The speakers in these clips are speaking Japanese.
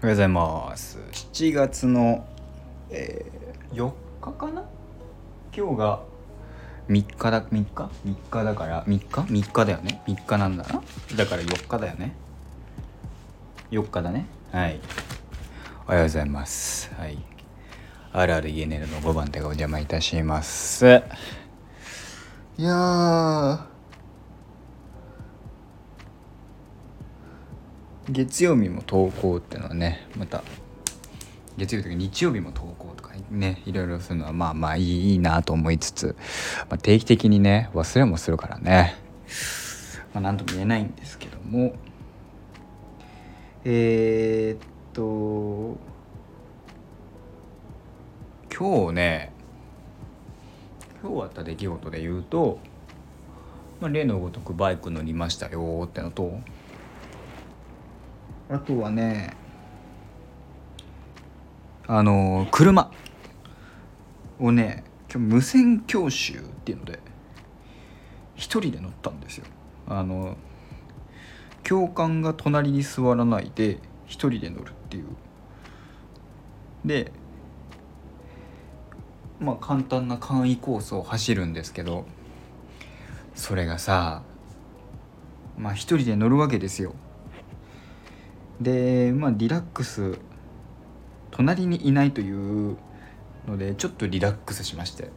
おはようございます。7月の、えー、4日かな？今日が3日だ3日 ?3 日だから3日 ?3 日だよね。3日なんだな。だから4日だよね。4日だね。はい。おはようございます。はい。あるある ENL の5番手がお邪魔いたします。いや月曜日も投稿っていうのはねまた月曜日とか日曜日も投稿とかねいろいろするのはまあまあいいいいなと思いつつ、まあ、定期的にね忘れもするからね。まあ何とも言えないんですけども。えー、っと今日ね今日あった出来事で言うと、まあ、例のごとくバイク乗りましたよってのとあとはねあの車をね今日無線教習っていうので一人で乗ったんですよ。あの教官が隣に座らないで一人で乗るっていう。でまあ簡単な簡易コースを走るんですけどそれがさまあ一人で乗るわけですよ。でまあリラックス隣にいないというのでちょっとリラックスしまして。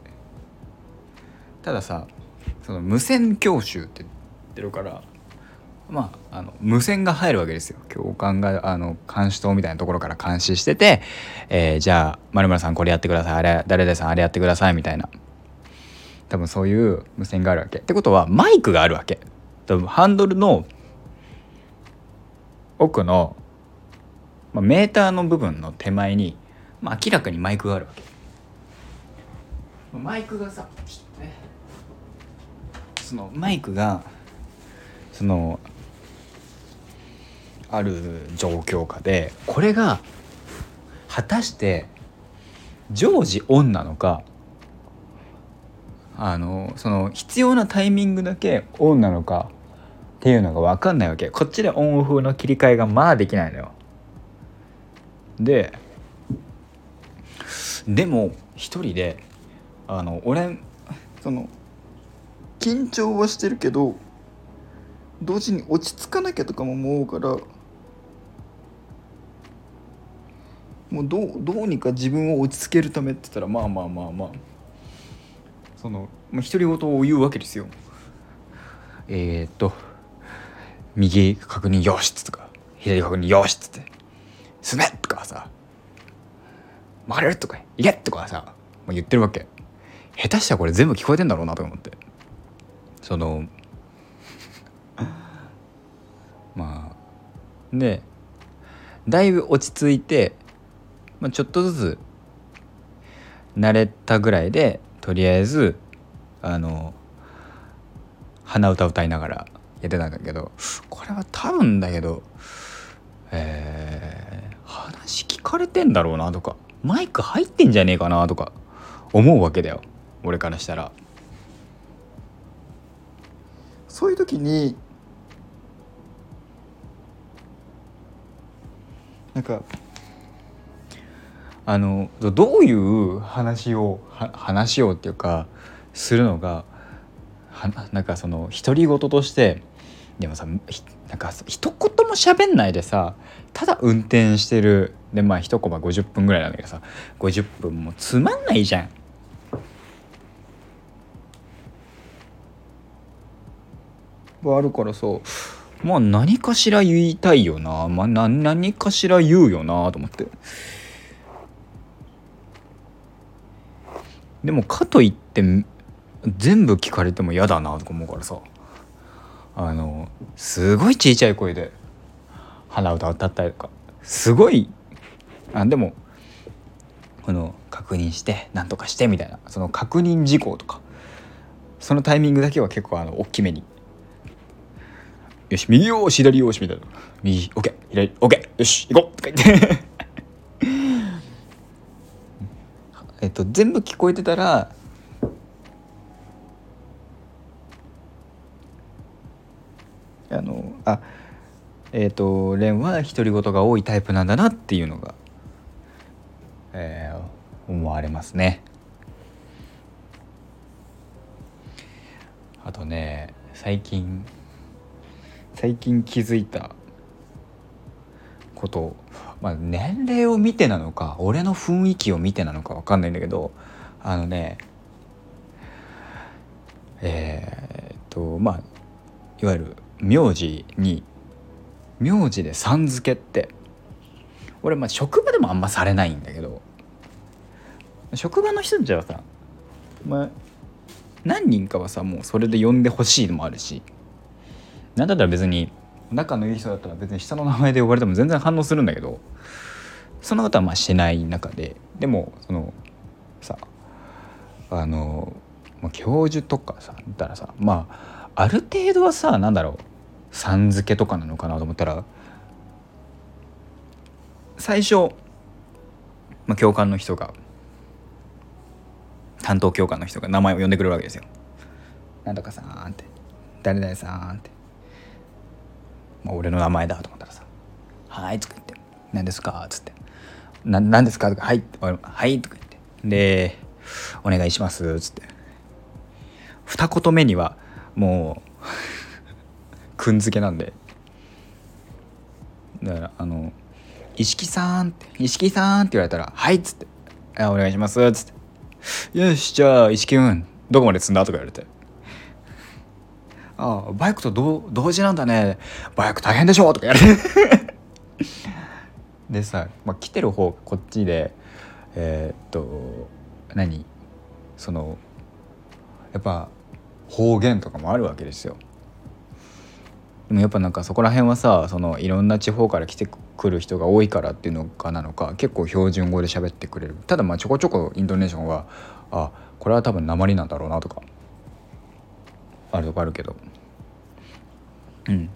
たださその無線教習って言ってるからまあ、あの無線が入るわけですよ。教官があの監視塔みたいなところから監視してて、えー、じゃあ丸村さんこれやってください。あれ誰々さんあれやってください。みたいな。多分そういう無線があるわけ。ってことはマイクがあるわけ。多分ハンドルの奥の、まあ、メーターの部分の手前に、まあ、明らかにマイクがあるわけ。マイクがさそのマイクがそのある状況下でこれが果たして常時オンなのかあのその必要なタイミングだけオンなのかっていうのが分かんないわけ。こっちでオンオフの切り替えがまあできないのよ。ででも一人であの俺その緊張はしてるけど同時に落ち着かなきゃとかも思うからもうどうどうにか自分を落ち着けるためって言ったらまあまあまあまあ。その、まあ、独り言を言うわけですよ。えー、っと右確認よしっつとか左確認よしっつって進めとかさ曲がれるとかいけとかさもう言ってるわけ。下手したらこれ全部聞こえてんだろうなと思って。その まあでだいぶ落ち着いて、まあ、ちょっとずつ慣れたぐらいでとりあえずあの鼻歌歌いながらやってたんだけどれは多分だけどえー、話聞かれてんだろうなとかマイク入ってんじゃねえかなとか思うわけだよ。俺からしたら。そういう時になんかあのどういう話を話をっていうかするのがはなんかその独り言としてでもさなんか一言も喋んないでさただ運転してる。でまあ一コマ50分ぐらいなんだけどさ50分もつまんないじゃん。はあるからさまあ何かしら言いたいよな、まあ、何かしら言うよなと思って。でもかといって全部聞かれても嫌だなとか思うからさ。あのすごいちいちゃい声で鼻歌歌ったりとか。すごいあでもこの確認して何とかしてみたいな。その確認事項とか。そのタイミングだけは結構あの大きめに。よし右よし左よしみたいな。右 OK 左 OK よし行こうとか言って。えっと全部聞こえてたらあのあえっ、ー、と蓮は独り言が多いタイプなんだなっていうのが、えー、思われますね。あとね最近最近気づいたことまあ年齢を見てなのか俺の雰囲気を見てなのか分かんないんだけどあのねえー、っとまあいわゆる名字に名字でさん付けって。俺まあ職場でもあんまされないんだけど。職場の人たちはさ、まあ、何人かはさもうそれで呼んでほしいのもあるし。何だったら別に仲のいい人だったら別に下の名前で呼ばれても全然反応するんだけど。その方はまあしない中で。でもそのさあの教授とかさだったらさまあある程度はさなんだろう。さん付けとかなのかなと思ったら最初、まあ、教官の人が担当教官の人が名前を呼んでくるわけですよ。なんとかさんって誰々さんってまあ、俺の名前だと思ったらさ「はい」とか言って「何ですか?」っつって「な何ですか?」とか「はい」はい」とか言ってで「お願いします」っつって二言目にはもうくんづけなんで。だからあの「石木さん」って「石木さん」って言われたら「はい」っつって「お願いします」っつって「よしじゃあ石木君どこまで積んだ?」とか言われてああバイクと同時なんだね。バイク大変でしょ？とかやる でさ、まあ、来てる方こっちでえー、っと何？そのやっぱ方言とかもあるわけですよ。でもやっぱなんかそこら辺はさそのいろんな地方から来てくる人が多いからっていうのかなのか結構標準語で喋ってくれる。ただまあちょこちょこイントネーションはあこれは多分鉛なんだろうなとかあるとこあるけど。うん。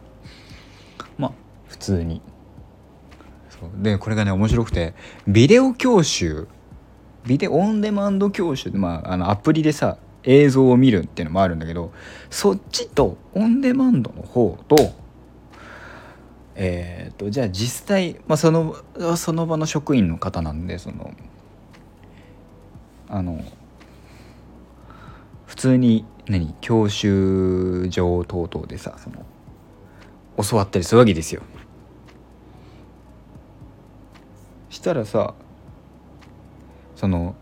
まあ普通に。でこれがね面白くてビデオ教習ビデオオンデマンド教習まああのアプリでさ映像を見るっていうのもあるんだけどそっちとオンデマンドの方とえっ、ー、とじゃあ実際、まあ、そのその場の職員の方なんでそのあの普通に何教習所等々でさその教わったりするわけですよ。したらさその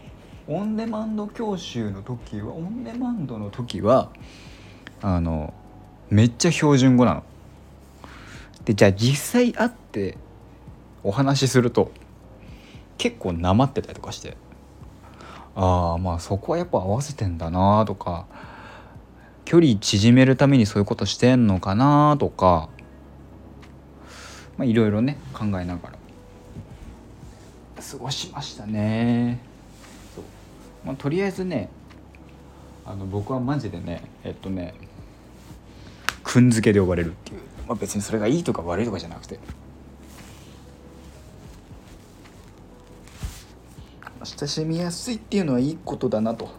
オンデマンド教習の時はオンデマンドの時はあのめっちゃ標準語なの。でじゃあ実際会ってお話しすると結構なまってたりとかしてああまあそこはやっぱ合わせてんだなとか距離縮めるためにそういうことしてんのかなとかまあいろいろね考えながら過ごしましたね、まあ、とりあえずねあの僕はマジでねえっとねくんづけで呼ばれるっていう、まあ、別にそれがいいとか悪いとかじゃなくて。親しみやすいっていうのはいいことだなと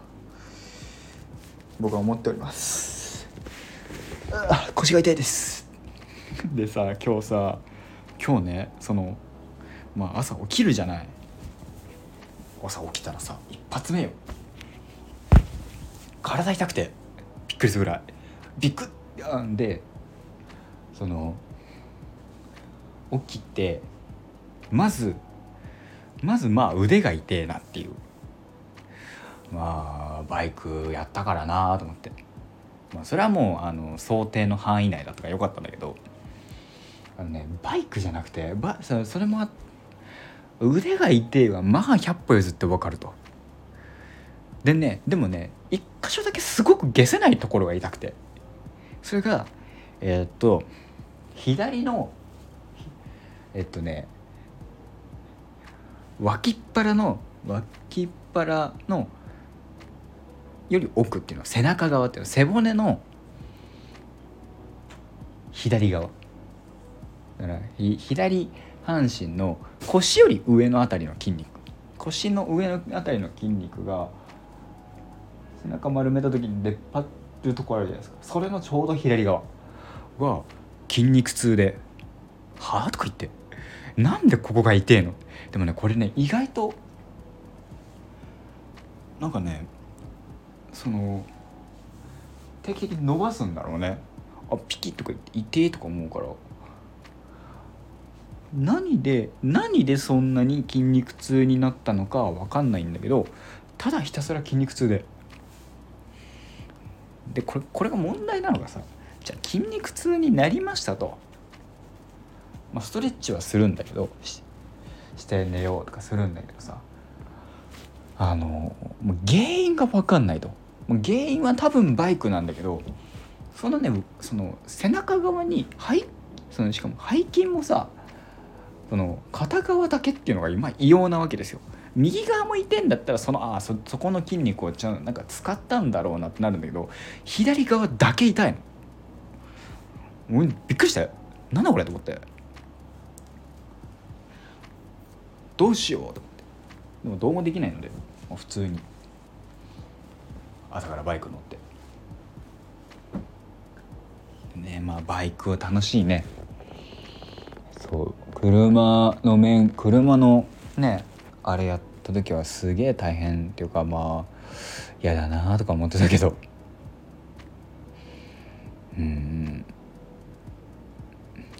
僕は思っております。腰が痛いです。でさ今日さ今日ねそのまあ朝起きるじゃない。朝起きたらさ一発目よ。体痛くてびっくりするぐらい。びっくりでその起きてまずまずまあ腕が痛えなっていう。まあバイクやったからなと思って、まあ、それはもうあの想定の範囲内だったからよかったんだけど。あのねバイクじゃなくてバそれも腕が痛いはまあ100歩譲って分かると。でねでもね一箇所だけすごく下せないところが痛くて。それがえー、っと左のえっとね脇っ腹の脇っ腹のより奥っていうのは背中側っていうのは背骨の左側。だから左半身の腰より上の辺りの筋肉。腰の上の辺りの筋肉が背中丸めた時に出っ張るとこあるじゃないですか。それのちょうど左側。が筋肉痛で「はあ?」とか言って「なんでここが痛えの?」でもねこれね意外となんかねその定期的に伸ばすんだろうね。あピキッとか言って痛えとか思うから。何で何でそんなに筋肉痛になったのかは分かんないんだけどただひたすら筋肉痛で。でこれこれが問題なのがさじゃあ筋肉痛になりましたと、まあ、ストレッチはするんだけどして寝ようとかするんだけどさあのもう原因が分かんないと。もう原因は多分バイクなんだけどそのねその背中側に背そのしかも背筋もさその片側だけっていうのが今異様なわけですよ。右側もいてんだったらそのあそそこの筋肉をちゃんなんか使ったんだろうなってなるんだけど左側だけ痛いの。びっくりしたよ。なんだこれと思って。どうしようと思って。でもどうもできないのでもう普通に。朝からバイク乗って。ねまあバイクは楽しいね。そう。車の面車のねあれやった時はすげえ大変っていうかまあ嫌だなとか思ってたけど。うん。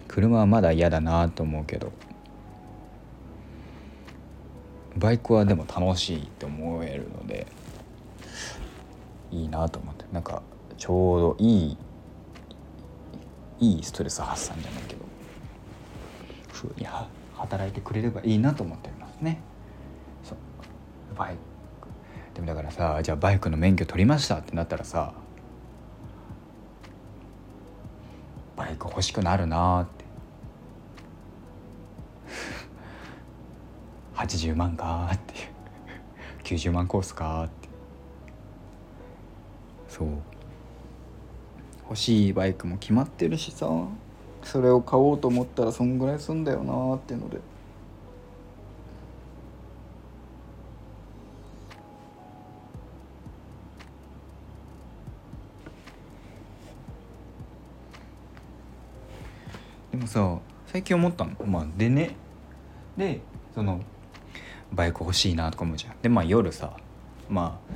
車はまだ嫌だなと思うけど。バイクはでも楽しいって思えるのでいいなと思って。なんかちょうどいいいいストレス発散じゃないけど。ふうに働いてくれればいいなと思ってますね。バイク。でもだからさじゃあバイクの免許取りましたってなったらさバイク欲しくなるなって。80万かって。いう90万コースかって。そう。欲しいバイクも決まってるしさそれを買おうと思ったらそんぐらいすんだよなっていうので。でもさ最近思ったの。まあでね。でそのバイク欲しいなとか思うじゃん。でまあ夜さ。まあ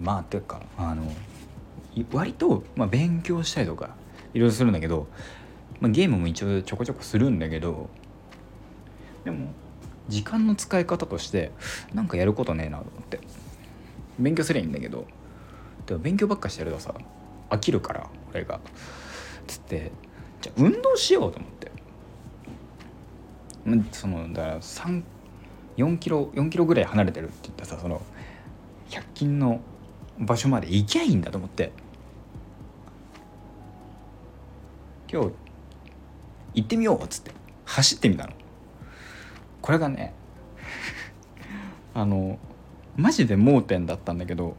まあっていうかあの割と、まあ、勉強したりとかいろいろするんだけど、まあ、ゲームも一応ちょこちょこするんだけどでも時間の使い方としてなんかやることねえなと思って。勉強すりゃいいんだけどでも勉強ばっかしてるとさ飽きるから俺が。つってじゃあ運動しようと思って。そのだから3 4キロ4キロぐらい離れてるって言ったさその100均の場所まで行きゃいいんだと思って。今日行ってみようっつって走ってみたの。これがね あのマジで盲点だったんだけど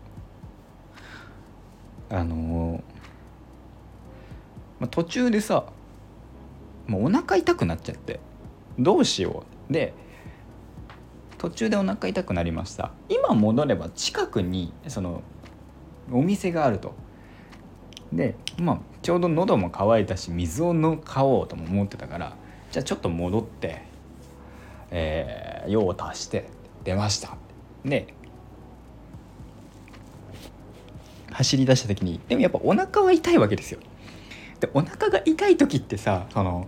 あのまあ、途中でさもうお腹痛くなっちゃって。どうしよう。で途中でお腹痛くなりました。今戻れば近くにそのお店があると。でまあちょうど喉も渇いたし水をの買おうとも思ってたからじゃあちょっと戻ってえー、用を足して出ました。で走り出した時にでもやっぱお腹は痛いわけですよ。でお腹が痛い時ってさその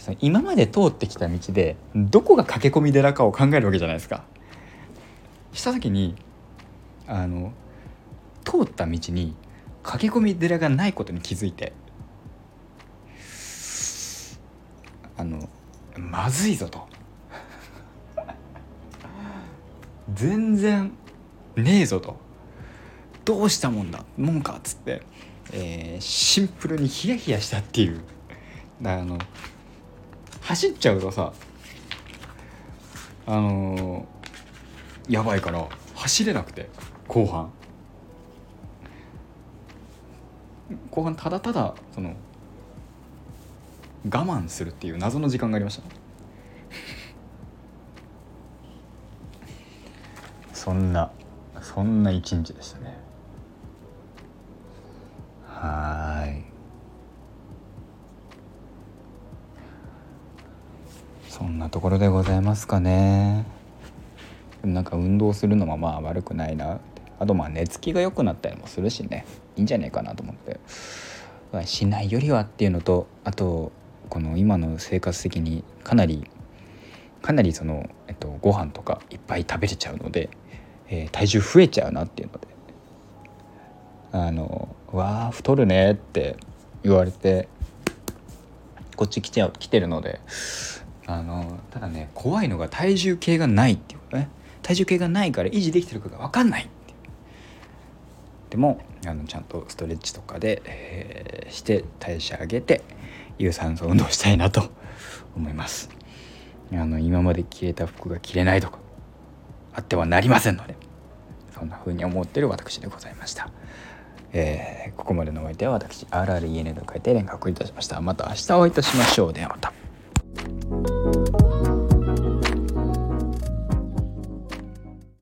その今まで通ってきた道でどこが駆け込み寺かを考えるわけじゃないですか。した時にあの通った道に駆け込み寺がないことに気づいてあのまずいぞと。全然ねえぞと。どうしたもんだもんかっつって、えー、シンプルにヒヤヒヤしたっていう。あの走っちゃうとさあのー、やばいから走れなくて後半。後半ただただその我慢するっていう謎の時間がありました、ねそんなそんな一日でしたね。ところでございますかね。なんか運動するのもまあ悪くないな。あとまあ寝つきが良くなったりもするしね。いいんじゃないかなと思って。しないよりはっていうのとあとこの今の生活的にかなりかなりその、えっと、ご飯とかいっぱい食べれちゃうので、えー、体重増えちゃうなっていうので。あの「わあ太るね」って言われてこっち来ちゃう来てるのであのただね怖いのが体重計がないっていうことね。体重計がないから維持できてるかが分かんないでもあのちゃんとストレッチとかで、えー、して代謝上げて有酸素運動したいなと思います。あの今まで着れた服が着れないとかあってはなりませんのでそんな風に思ってる私でございました、えー、ここまでのお相手は私 RREN と書いて連絡いたしました。また明日お会いいたしましょう。ではまた。